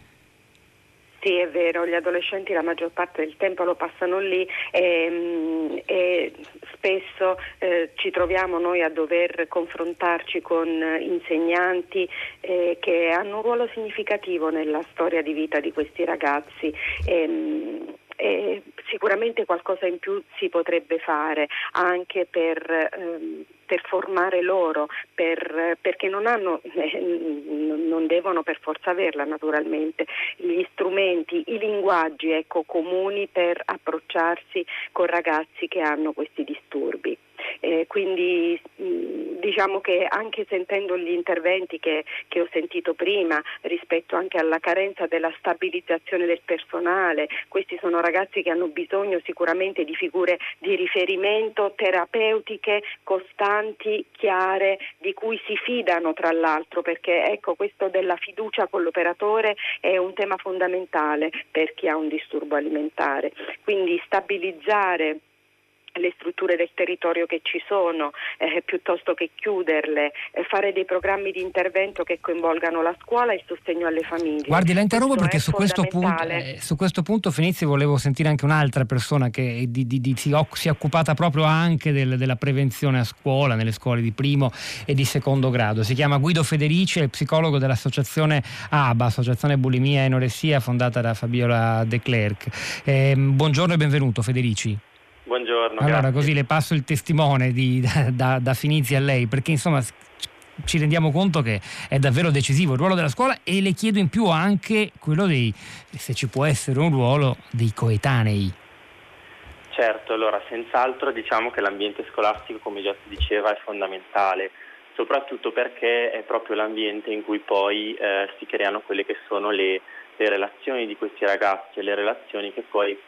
Sì, è vero, gli adolescenti la maggior parte del tempo lo passano lì e, mm, e spesso eh, ci troviamo noi a dover confrontarci con insegnanti eh, che hanno un ruolo significativo nella storia di vita di questi ragazzi. E, mm, e sicuramente qualcosa in più si potrebbe fare anche per, ehm, per formare loro, per, perché non, hanno, eh, non devono per forza averla naturalmente, gli strumenti, i linguaggi ecco, comuni per approcciarsi con ragazzi che hanno questi disturbi. Eh, quindi mh, diciamo che anche sentendo gli interventi che, che, ho sentito prima rispetto anche alla carenza della stabilizzazione del personale, questi sono ragazzi che hanno bisogno sicuramente di figure di riferimento terapeutiche costanti, chiare, di cui si fidano tra l'altro, perché ecco questo della fiducia con l'operatore è un tema fondamentale per chi ha un disturbo alimentare. Quindi stabilizzare le strutture del territorio che ci sono, eh, piuttosto che chiuderle, eh, fare dei programmi di intervento che coinvolgano la scuola e il sostegno alle famiglie. Guardi, la interrompo questo perché su questo, punto, eh, su questo punto Fenizi volevo sentire anche un'altra persona che di, di, di, si, si, è occupata proprio anche del, della prevenzione a scuola, nelle scuole di primo e di secondo grado. Si chiama Guido Federici, è psicologo dell'associazione ABA, Associazione Bulimia e Anoressia, fondata da Fabiola De Klerk. Eh, buongiorno e benvenuto Federici. Buongiorno. Allora, grazie. così le passo il testimone di, da, da Finizi a lei, perché insomma ci rendiamo conto che è davvero decisivo il ruolo della scuola e le chiedo in più anche quello dei, se ci può essere un ruolo dei coetanei. Certo, allora senz'altro diciamo che l'ambiente scolastico, come già si diceva, è fondamentale, soprattutto perché è proprio l'ambiente in cui poi eh, si creano quelle che sono le, le relazioni di questi ragazzi e le relazioni che poi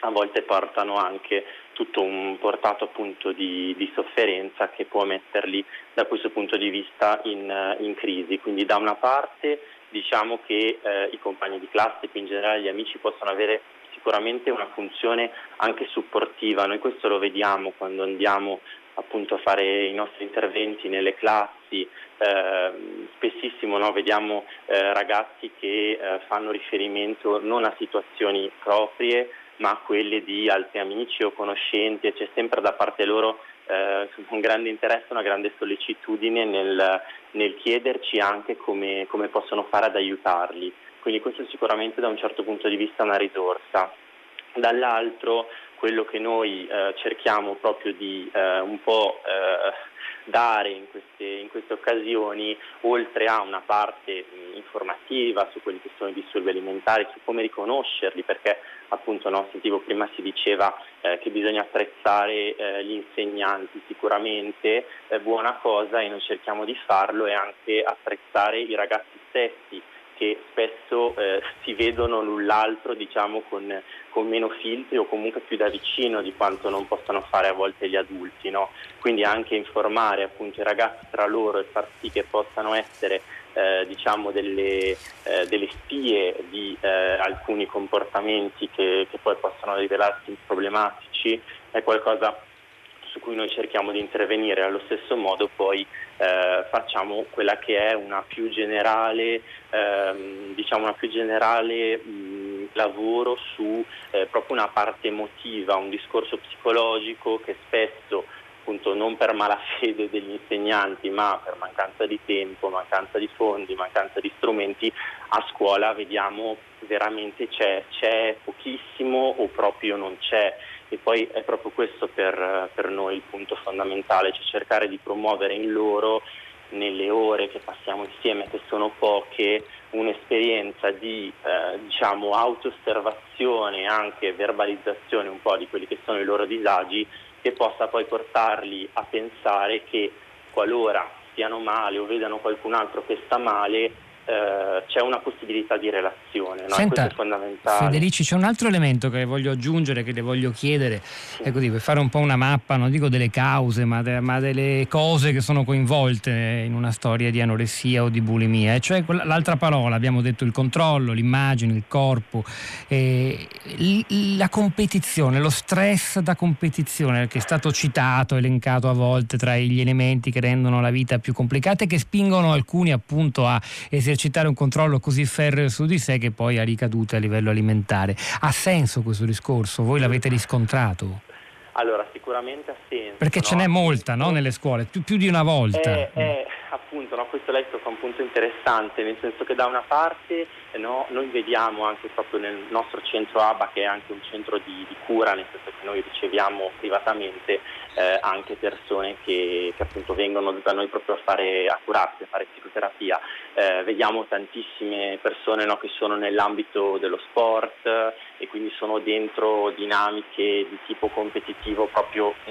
a volte portano anche tutto un portato appunto di, di, sofferenza che può metterli da questo punto di vista in, in crisi. Quindi da una parte diciamo che eh, i compagni di classe, più in generale gli amici possono avere sicuramente una funzione anche supportiva, noi questo lo vediamo quando andiamo appunto a fare i nostri interventi nelle classi, eh, spessissimo no, vediamo eh, ragazzi che eh, fanno riferimento non a situazioni proprie, ma quelle di altri amici o conoscenti e c'è sempre da parte loro eh, un grande interesse, una grande sollecitudine nel, nel chiederci anche come, come, possono fare ad aiutarli. Quindi questo è sicuramente da un certo punto di vista una risorsa. Dall'altro quello che noi eh, cerchiamo proprio di eh, un po' eh, dare in queste, in queste, occasioni, oltre a una parte mh, informativa su quelli che sono i disturbi alimentari, su come riconoscerli, perché appunto no, sentivo prima si diceva eh, che bisogna apprezzare eh, gli insegnanti, sicuramente eh, buona cosa e noi cerchiamo di farlo e anche apprezzare i ragazzi stessi che spesso eh, si vedono l'un l'altro diciamo, con, con, meno filtri o comunque più da vicino di quanto non possano fare a volte gli adulti. No? Quindi anche informare appunto, i ragazzi tra loro e far sì che possano essere eh, diciamo delle, eh, delle, spie di eh, alcuni comportamenti che, che poi possono rivelarsi problematici è qualcosa su cui noi cerchiamo di intervenire, allo stesso modo poi eh, facciamo quella che è una più generale, ehm, diciamo una più generale mh, lavoro su eh, proprio una parte emotiva, un discorso psicologico che spesso appunto non per malafede degli insegnanti ma per mancanza di tempo, mancanza di fondi, mancanza di strumenti a scuola vediamo veramente c'è, c'è pochissimo o proprio non c'è e poi è proprio questo per, per noi il punto fondamentale, cioè cercare di promuovere in loro nelle ore che passiamo insieme, che sono poche, un'esperienza di eh, diciamo, auto-osservazione e anche verbalizzazione un po' di quelli che sono i loro disagi, che possa poi portarli a pensare che qualora stiano male o vedano qualcun altro che sta male, eh, c'è una possibilità di relazione, no? Senta, questo è fondamentale. Federici, c'è un altro elemento che voglio aggiungere, che le voglio chiedere, sì. così, per fare un po' una mappa, non dico delle cause, ma, de- ma, delle cose che sono coinvolte in una storia di anoressia o di bulimia, e cioè l'altra parola, abbiamo detto il controllo, l'immagine, il corpo, eh, la competizione, lo stress da competizione, che è stato citato, elencato a volte tra gli elementi che rendono la vita più complicata e che spingono alcuni appunto a esercitare esercitare un controllo così ferreo su di sé che poi ha ricadute a livello alimentare. Ha senso questo discorso? Voi l'avete riscontrato? Allora, sicuramente ha senso. Perché no? ce n'è molta no? nelle scuole, più, più, di una volta. È, è, appunto, no? questo lei tocca un punto interessante, nel senso che da una parte no, noi vediamo anche proprio nel nostro centro ABA, che è anche un centro di, di cura, nel senso che noi riceviamo privatamente eh, anche persone che, che, appunto vengono da noi proprio a fare a curarsi, a fare psicoterapia. Eh, vediamo tantissime persone no, che sono nell'ambito dello sport e quindi sono dentro dinamiche di tipo competitivo proprio mh,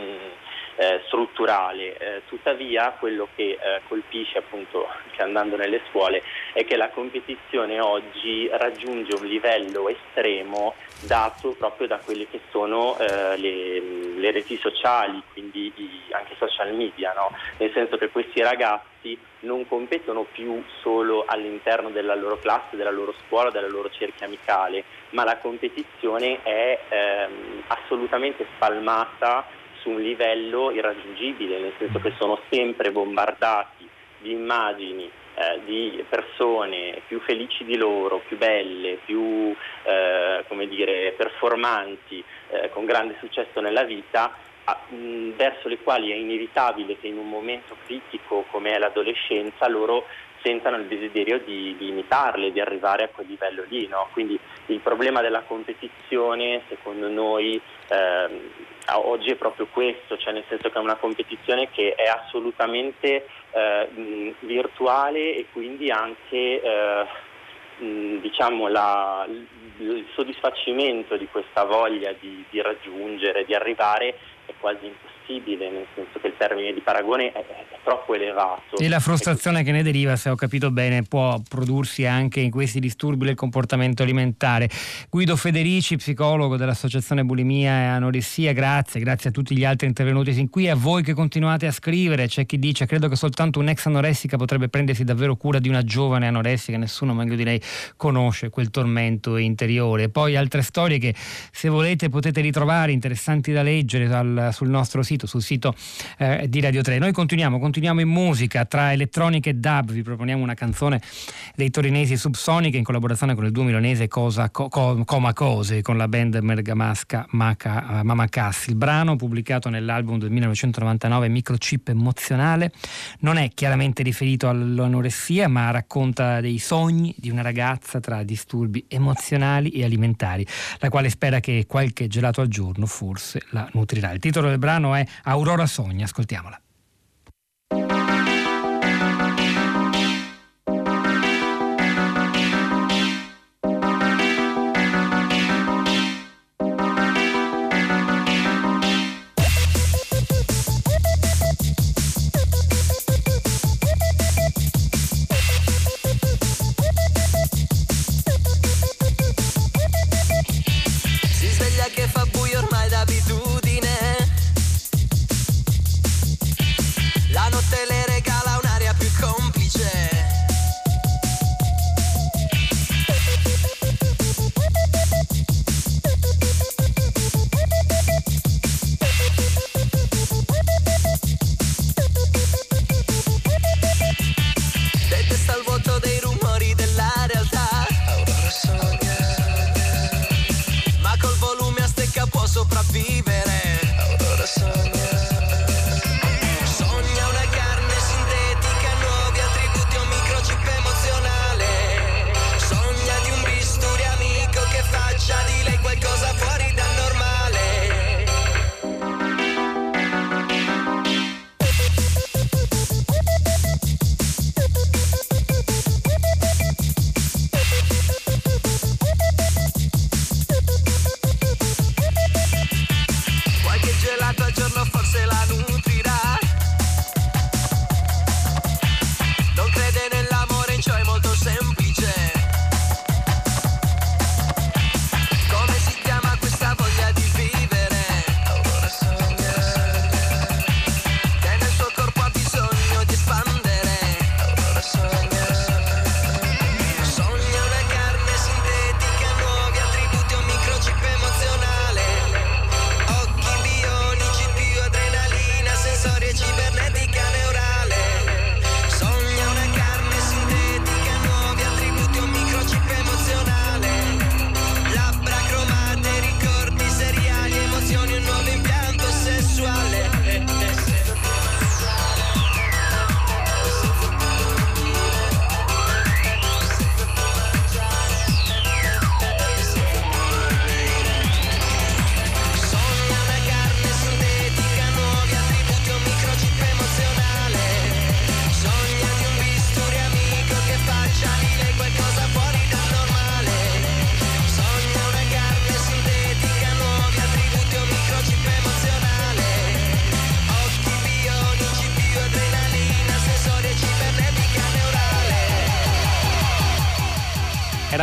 eh, strutturale. Eh, tuttavia quello che eh, colpisce appunto che andando nelle scuole è che la competizione oggi raggiunge un livello estremo dato proprio da quelle che sono eh, le, le, reti sociali, quindi i, anche social media, no? nel senso che questi ragazzi non competono più solo all'interno della loro classe, della loro scuola, della loro cerchia amicale, ma la competizione è ehm, assolutamente spalmata su un livello irraggiungibile, nel senso che sono sempre bombardati di immagini eh, di persone più felici di loro, più belle, più eh, dire, performanti, eh, con grande successo nella vita, a, mh, verso le quali è inevitabile che in un momento critico come è l'adolescenza loro sentano il desiderio di, di imitarle, di arrivare a quel livello lì. No? Quindi il problema della competizione, secondo noi, ehm, oggi è proprio questo, cioè nel senso che è una competizione che è assolutamente eh, virtuale e quindi anche eh, diciamo la, il soddisfacimento di questa voglia di, di raggiungere, di arrivare è quasi impossibile possibile, nel senso che il termine di paragone è, è troppo elevato. E la frustrazione che ne deriva, se ho capito bene, può prodursi anche in questi disturbi del comportamento alimentare. Guido Federici, psicologo dell'Associazione Bulimia e Anoressia, grazie, grazie a tutti gli altri intervenuti sin qui, a voi che continuate a scrivere, c'è chi dice credo che soltanto un'ex anoressica potrebbe prendersi davvero cura di una giovane anoressica, nessuno meglio di lei conosce quel tormento interiore. Poi altre storie che se volete potete ritrovare interessanti da leggere al, sul nostro sito sito, sul sito eh, di Radio 3. Noi continuiamo, continuiamo in musica, tra elettronica e dub vi proponiamo una canzone dei torinesi Subsonica in collaborazione con il duo milanese Cosa, Co, Co, Coma Cose con la band Mergamasca Maca, uh, Mama Cassi. Il brano pubblicato nell'album del 1999 Microchip emozionale non è chiaramente riferito all'anoressia ma racconta dei sogni di una ragazza tra disturbi emozionali e alimentari, la quale spera che qualche gelato al giorno forse la nutrirà. Il titolo del brano è Aurora Sogna, ascoltiamola.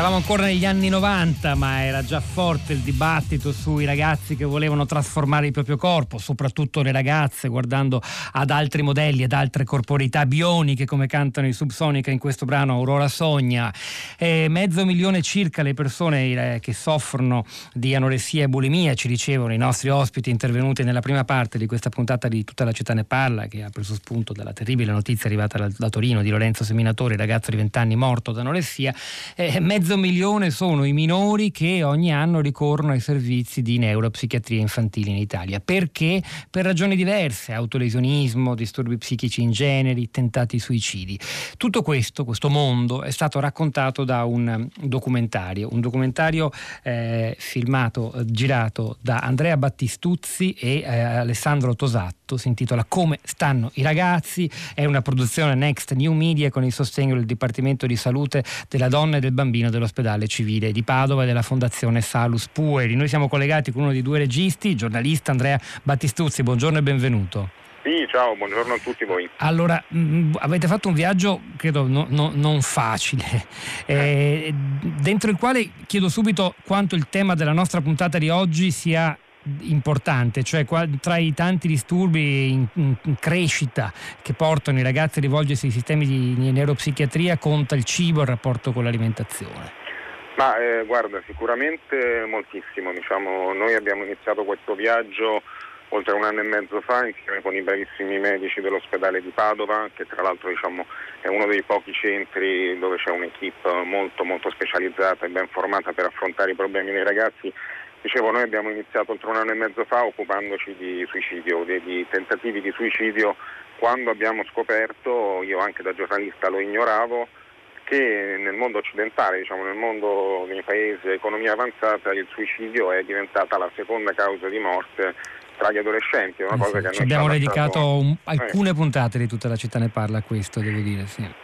Eravamo ancora negli anni 90, ma era già forte il dibattito sui ragazzi che volevano trasformare il proprio corpo, soprattutto le ragazze, guardando ad altri modelli, ad altre corporeità bioniche, come cantano i Subsonica in questo brano Aurora Sogna. E mezzo milione circa le persone eh, che soffrono di anoressia e bulimia, ci dicevano i nostri ospiti intervenuti nella prima parte di questa puntata di Tutta la città ne parla, che ha preso spunto dalla terribile notizia arrivata da, Torino di Lorenzo Seminatori, ragazzo di 20 anni morto d'anoressia. Eh, mezzo milione sono i minori che ogni anno ricorrono ai servizi di neuropsichiatria infantile in Italia. Perché? Per ragioni diverse, autolesionismo, disturbi psichici in genere, tentati suicidi. Tutto questo, questo mondo, è stato raccontato da un documentario, un documentario eh, filmato, eh, girato da Andrea Battistuzzi e eh, Alessandro Tosatto, si intitola Come stanno i ragazzi, è una produzione Next New Media con il sostegno del Dipartimento di Salute della Donna e del Bambino dell'ospedale civile di Padova e della fondazione Salus Pueri. Noi siamo collegati con uno dei due registi, il giornalista Andrea Battistuzzi. Buongiorno e benvenuto. Sì, ciao, buongiorno a tutti voi. Allora, mh, mm, avete fatto un viaggio, credo, no, no, non facile, eh, dentro il quale chiedo subito quanto il tema della nostra puntata di oggi sia importante, cioè tra i tanti disturbi in, crescita che portano i ragazzi a rivolgersi ai sistemi di neuropsichiatria conta il cibo e il rapporto con l'alimentazione. Ma eh, guarda, sicuramente moltissimo. Diciamo, noi abbiamo iniziato questo viaggio oltre un anno e mezzo fa insieme con i bravissimi medici dell'ospedale di Padova, che tra l'altro diciamo, è uno dei pochi centri dove c'è un'equipe molto, molto specializzata e ben formata per affrontare i problemi dei ragazzi Dicevo, noi abbiamo iniziato oltre un anno e mezzo fa occupandoci di suicidio, di, di tentativi di suicidio, quando abbiamo scoperto, io anche da giornalista lo ignoravo, che nel mondo occidentale, diciamo, nel mondo dei paesi a economia avanzata, il suicidio è diventata la seconda causa di morte tra gli adolescenti. Una eh cosa sì, che ci abbiamo dedicato un, alcune eh. puntate di tutta la città ne parla a questo, devo dire. Sì.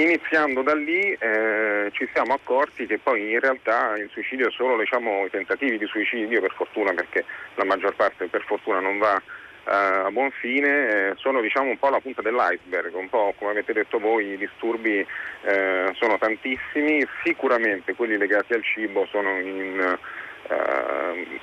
Iniziando da lì eh, ci siamo accorti che poi in realtà il suicidio è solo diciamo, i tentativi di suicidio, per fortuna perché la maggior parte per fortuna non va eh, a buon fine, eh, sono diciamo, un po' la punta dell'iceberg, un po' come avete detto voi i disturbi eh, sono tantissimi, sicuramente quelli legati al cibo sono in,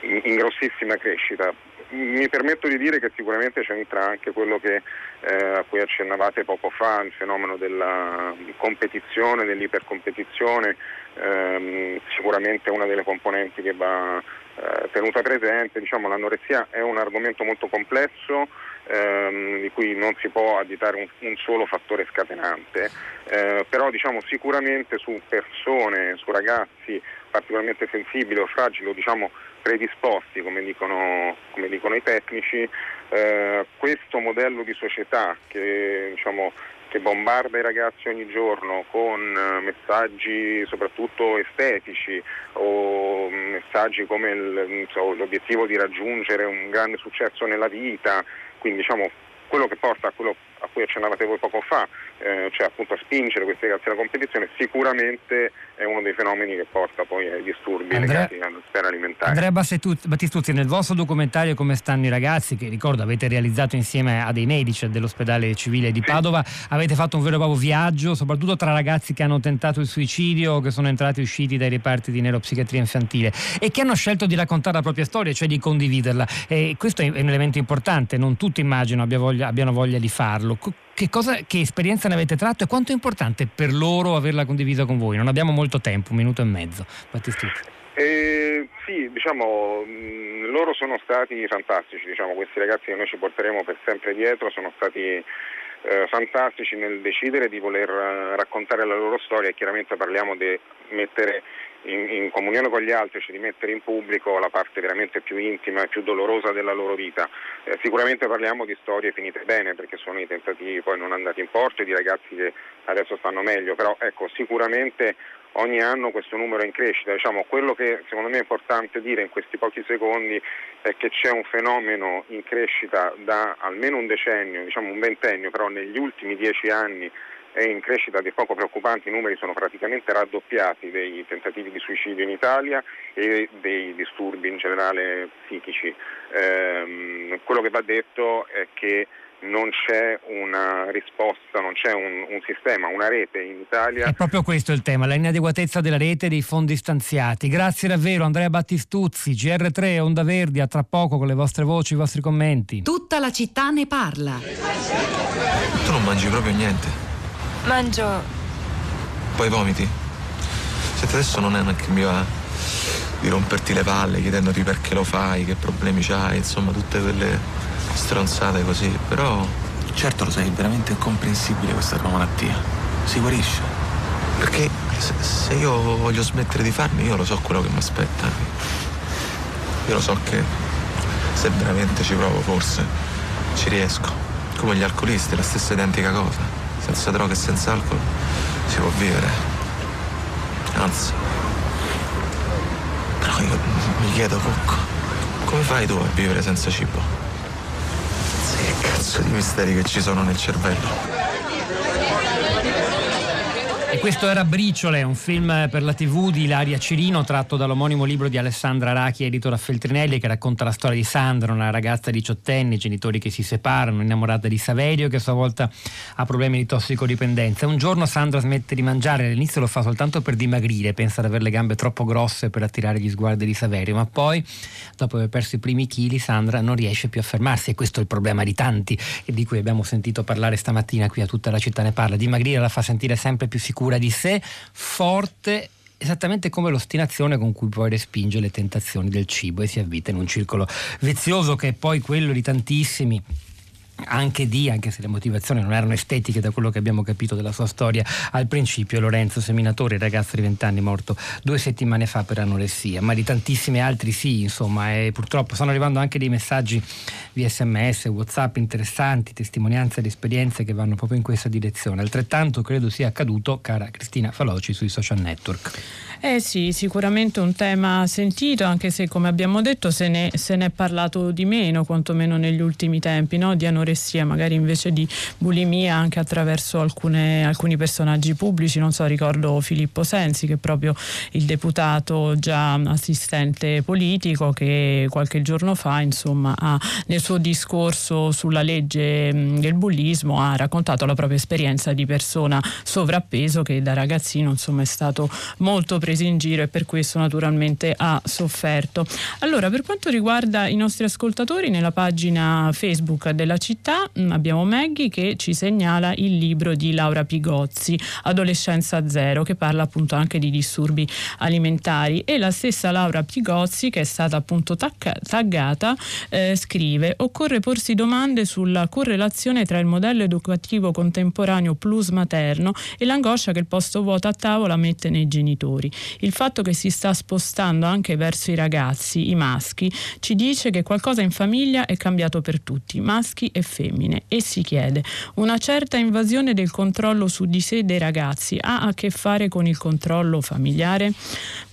in, in grossissima crescita mi permetto di dire che sicuramente c'entra anche quello che, eh, a cui accennavate poco fa, il fenomeno della competizione, dell'ipercompetizione, ehm, sicuramente una delle componenti che va eh, tenuta presente. Diciamo, l'anoressia è un argomento molto complesso ehm, di cui non si può additare un, un solo fattore scatenante, eh, però diciamo, sicuramente su persone, su ragazzi particolarmente sensibili o fragili o diciamo, predisposti, come dicono, come dicono i tecnici, eh, questo modello di società che, diciamo, che, bombarda i ragazzi ogni giorno con eh, messaggi soprattutto estetici o messaggi come il, so, l'obiettivo di raggiungere un grande successo nella vita, quindi diciamo, quello che porta a quello a cui accennavate voi poco fa, eh, cioè appunto a spingere questi ragazzi alla competizione, sicuramente è uno dei fenomeni che porta poi ai disturbi Andrea, legati alla sfera alimentare. Andrea Battistuzzi, nel vostro documentario Come stanno i ragazzi, che ricordo avete realizzato insieme a dei medici dell'ospedale civile di Padova, sì. avete fatto un vero e proprio viaggio, soprattutto tra ragazzi che hanno tentato il suicidio, che sono entrati e usciti dai reparti di neuropsichiatria infantile e che hanno scelto di raccontare la propria storia, cioè di condividerla. E questo è un elemento importante, non tutti immagino abbiano voglia, abbiano voglia di farlo. Che, cosa, che, esperienza ne avete tratto e quanto è importante per loro averla condivisa con voi? Non abbiamo molto tempo, un minuto e mezzo. Eh, sì, diciamo, mm, loro sono stati fantastici, diciamo, questi ragazzi che noi ci porteremo per sempre dietro sono stati eh, fantastici nel decidere di voler uh, raccontare la loro storia e chiaramente parliamo di mettere in, in, comunione con gli altri, cioè di mettere in pubblico la parte veramente più intima e più dolorosa della loro vita. Eh, sicuramente parliamo di storie finite bene perché sono i tentativi poi non andati in porto e di ragazzi che adesso stanno meglio, però ecco, sicuramente ogni anno questo numero è in crescita. Diciamo, quello che secondo me è importante dire in questi pochi secondi è che c'è un fenomeno in crescita da almeno un decennio, diciamo un ventennio, però negli ultimi dieci anni è in crescita di poco preoccupanti, i numeri sono praticamente raddoppiati dei tentativi di suicidio in Italia e dei disturbi in generale psichici. Eh, quello che va detto è che non c'è una risposta, non c'è un, un, sistema, una rete in Italia. È proprio questo il tema, la inadeguatezza della rete e dei fondi stanziati. Grazie davvero Andrea Battistuzzi, GR3, Onda Verdi, a tra poco con le vostre voci, i vostri commenti. Tutta la città ne parla. Tu non mangi proprio niente. Mangio. Poi vomiti? Senti, adesso non è neanche mio va di romperti le palle chiedendoti perché lo fai, che problemi c'hai, insomma tutte quelle stronzate così, però certo lo sai, è veramente incomprensibile questa tua malattia. Si guarisce. Perché se, se io voglio smettere di farmi, io lo so quello che mi aspetta. Io lo so che se veramente ci provo forse ci riesco. Come gli alcolisti, la stessa identica cosa. Senza droga e senza alcol si può vivere. Anzi. Però io mi chiedo, Cocco, come fai tu a vivere senza cibo? Che cazzo di misteri che ci sono nel cervello? E questo era Briciole, un film per la TV di Ilaria Cirino, tratto dall'omonimo libro di Alessandra Rachi, edito da Feltrinelli, che racconta la storia di Sandra, una ragazza diciottenni, genitori che si separano, innamorata di Saverio, che a sua volta ha problemi di tossicodipendenza. Un giorno Sandra smette di mangiare, all'inizio lo fa soltanto per dimagrire, pensa di avere le gambe troppo grosse per attirare gli sguardi di Saverio, ma poi, dopo aver perso i primi chili, Sandra non riesce più a fermarsi e questo è il problema di tanti, di cui abbiamo sentito parlare stamattina qui a tutta la città ne parla. Dimagrire la fa sentire sempre più sicura cura di sé, forte esattamente come l'ostinazione con cui poi respinge le tentazioni del cibo e si avvita in un circolo vizioso che è poi quello di tantissimi anche di, anche se le motivazioni non erano estetiche da quello che abbiamo capito della sua storia al principio, Lorenzo Seminatore, ragazzo di 20 anni morto due settimane fa per anoressia, ma di tantissimi altri sì, insomma, e purtroppo stanno arrivando anche dei messaggi via sms, whatsapp interessanti, testimonianze ed esperienze che vanno proprio in questa direzione. Altrettanto credo sia accaduto, cara Cristina Faloci, sui social network. Eh sì, sicuramente un tema sentito, anche se come abbiamo detto se ne, se ne è parlato di meno, quantomeno negli ultimi tempi, no? di anoressia, magari invece di bulimia anche attraverso alcune, alcuni personaggi pubblici, non so, ricordo Filippo Sensi che è proprio il deputato già assistente politico che qualche giorno fa insomma ha, nel suo discorso sulla legge del bullismo ha raccontato la propria esperienza di persona sovrappeso che da ragazzino insomma è stato molto presi in giro e per questo naturalmente ha sofferto. Allora, per quanto riguarda i nostri ascoltatori, nella pagina Facebook della città mm, abbiamo Maggie che ci segnala il libro di Laura Pigozzi, Adolescenza Zero, che parla appunto anche di disturbi alimentari e la stessa Laura Pigozzi, che è stata appunto taggata, eh, scrive occorre porsi domande sulla correlazione tra il modello educativo contemporaneo plus materno e l'angoscia che il posto vuoto a tavola mette nei genitori. Il fatto che si sta spostando anche verso i ragazzi, i maschi, ci dice che qualcosa in famiglia è cambiato per tutti, maschi e femmine, e si chiede una certa invasione del controllo su di sé dei ragazzi ha a che fare con il controllo familiare?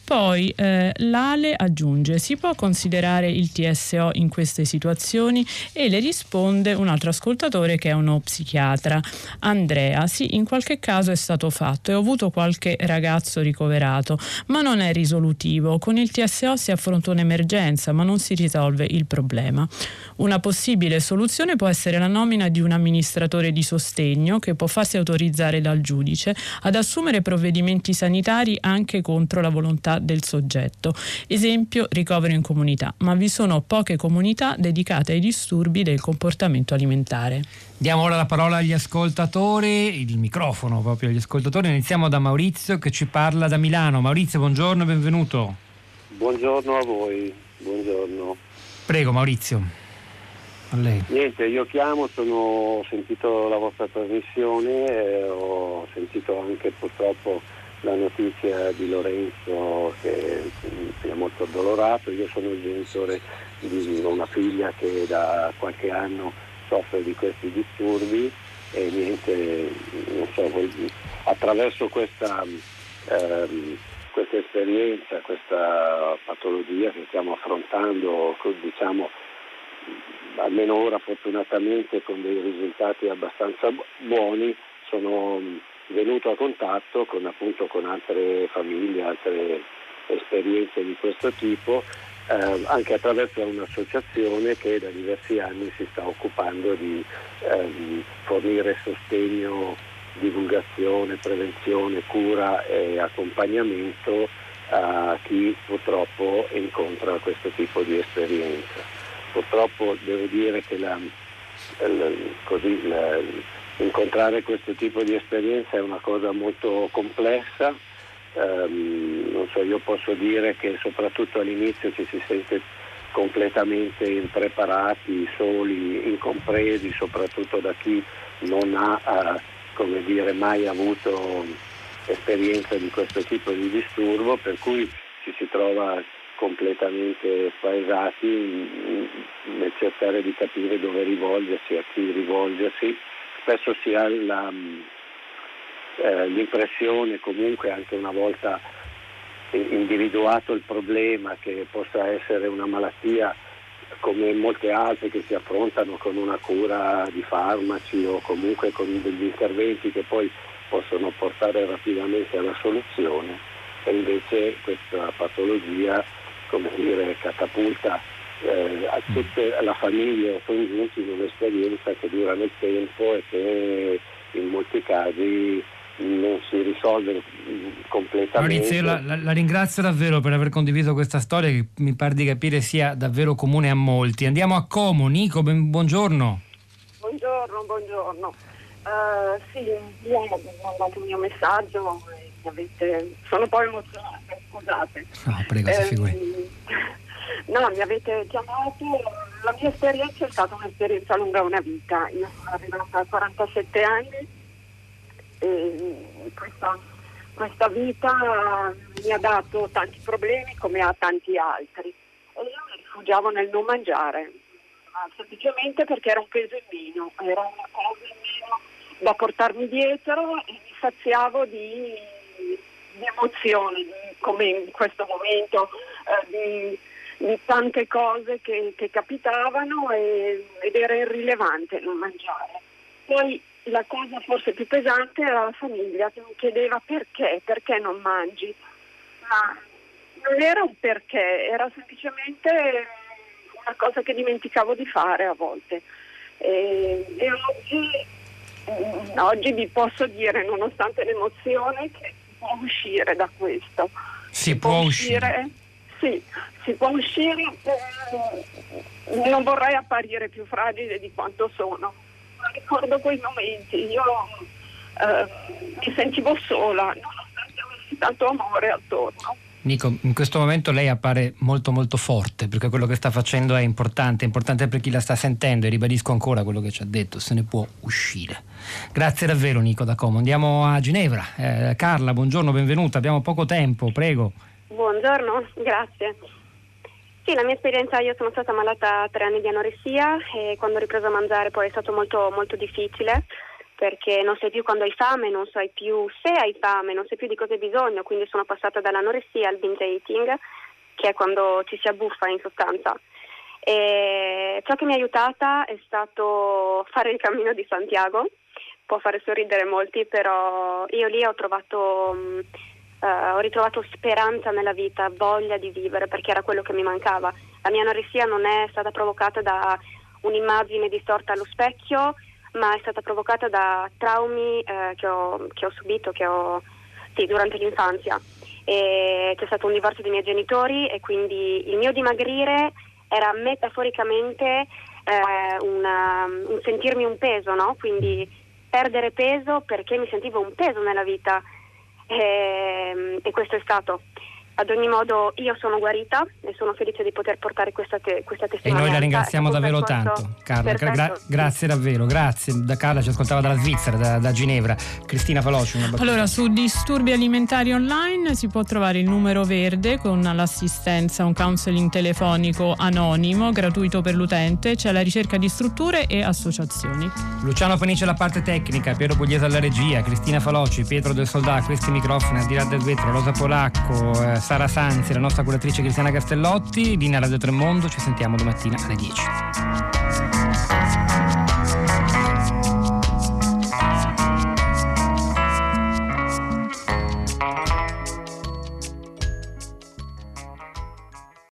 Poi eh, l'ALE aggiunge si può considerare il TSO in queste situazioni e le risponde un altro ascoltatore che è uno psichiatra. Andrea, sì, in qualche caso è stato fatto e ho avuto qualche ragazzo ricoverato, ma non è risolutivo. Con il TSO si affronta un'emergenza, ma non si risolve il problema. Una possibile soluzione può essere la nomina di un amministratore di sostegno che può farsi autorizzare dal giudice ad assumere provvedimenti sanitari anche contro la volontà del soggetto. Esempio, ricovero in comunità, ma vi sono poche comunità dedicate ai disturbi del comportamento alimentare. Diamo ora la parola agli ascoltatori, il microfono proprio agli ascoltatori. Iniziamo da Maurizio che ci parla da Milano. Maurizio, buongiorno e benvenuto. Buongiorno a voi, buongiorno. Prego Maurizio. A lei. Niente, io chiamo, sono, ho sentito la vostra trasmissione, eh, ho sentito anche purtroppo la notizia di Lorenzo che mi ha molto addolorato, io sono il genitore di una figlia che da qualche anno soffre di questi disturbi e niente, so, attraverso questa, ehm, questa, esperienza, questa patologia che stiamo affrontando, diciamo, almeno ora fortunatamente con dei risultati abbastanza buoni, sono venuto a contatto con, appunto, con altre famiglie, altre esperienze di questo tipo eh, anche attraverso un'associazione che da diversi anni si sta occupando di ehm, fornire sostegno, divulgazione, prevenzione, cura e accompagnamento a chi purtroppo incontra questo tipo di esperienza. Purtroppo devo dire che la, la, così, la, incontrare questo tipo di esperienza è una cosa molto complessa Um, so, io posso dire che soprattutto all'inizio ci si sente completamente impreparati, soli, incompresi, soprattutto da chi non ha uh, dire, mai avuto esperienza di questo tipo di disturbo, per cui ci si trova completamente spaesati nel cercare di capire dove rivolgersi, a chi rivolgersi. Spesso si ha la, eh, l'impressione comunque anche una volta individuato il problema che possa essere una malattia come molte altre che si affrontano con una cura di farmaci o comunque con degli interventi che poi possono portare rapidamente alla soluzione e invece questa patologia come dire, catapulta eh, a tutta la famiglia congiunti in un'esperienza che dura nel tempo e che in molti casi non si risolve completamente. Maurizio, la, la, la, ringrazio davvero per aver condiviso questa storia che mi pare di capire sia davvero comune a molti. Andiamo a Como, Nico, ben, buongiorno. Buongiorno, buongiorno. Uh, sì, io ho mandato il mio messaggio e avete... sono poi emozionata, scusate. No, prego, si figuri. No, mi avete chiamato, la mia esperienza è stata un'esperienza lunga una vita. Io sono arrivata a 47 anni e questa, questa vita mi ha dato tanti problemi come a tanti altri e io mi rifugiavo nel non mangiare, semplicemente perché era un peso in meno, era una cosa in meno da portarmi dietro e mi saziavo di, di emozioni, come in questo momento, eh, di, di, tante cose che, che capitavano e, ed era irrilevante non mangiare. Poi la cosa forse più pesante era la famiglia che mi chiedeva perché, perché non mangi. Ma non era un perché, era semplicemente una cosa che dimenticavo di fare a volte. E, e oggi, mm, oggi vi posso dire, nonostante l'emozione, che si può uscire da questo. Si, si può, può uscire? Sì, si può uscire. Eh, non vorrei apparire più fragile di quanto sono ricordo quei momenti, io eh, mi sentivo sola, nonostante avessi tanto amore attorno. Nico, in questo momento lei appare molto molto forte perché quello che sta facendo è importante, è importante per chi la sta sentendo e ribadisco ancora quello che ci ha detto, se ne può uscire. Grazie davvero Nico da Como. Andiamo a Ginevra. Eh, Carla, buongiorno, benvenuta, abbiamo poco tempo, prego. Buongiorno, grazie. Sì, la mia esperienza, io sono stata malata tre anni di anoressia e quando ho ripreso a mangiare poi è stato molto, molto difficile perché non sai più quando hai fame, non sai più se hai fame, non sai più di cosa hai bisogno, quindi sono passata dall'anoressia al binge eating, che è quando ci si abbuffa in sostanza. E ciò che mi ha aiutata è stato fare il cammino di Santiago, può fare sorridere molti, però io lì ho trovato ho ritrovato speranza nella vita, voglia di vivere perché era quello che mi mancava. La mia anoressia non è stata provocata da un'immagine distorta allo specchio, ma è stata provocata da traumi uh, che, ho, che, ho, subito che ho, sì, durante l'infanzia. E c'è stato un divorzio dei miei genitori e quindi il mio dimagrire era metaforicamente uh, una, un sentirmi un peso, no? quindi perdere peso perché mi sentivo un peso nella vita e, ehm, e questo è stato. Ad ogni modo io sono guarita e sono felice di poter portare questa, te- questa testimonianza. E noi la ringraziamo davvero tanto, Carla. Gra- grazie davvero, grazie. Da Carla ci ascoltava dalla Svizzera, da, da Ginevra. Cristina Faloci. Allora, su disturbi alimentari online si può trovare il numero verde con l'assistenza, un counseling telefonico anonimo, gratuito per l'utente. C'è la ricerca di strutture e associazioni. Luciano Fenice alla parte tecnica, Piero Pugliese alla regia, Cristina Faloci, Pietro del Soldà, questi microfoni, al di là del vetro, Rosa Polacco. Eh, Sara Sanzi, la nostra curatrice Cristiana Castellotti, linea Radio Tremondo, ci sentiamo domattina alle 10.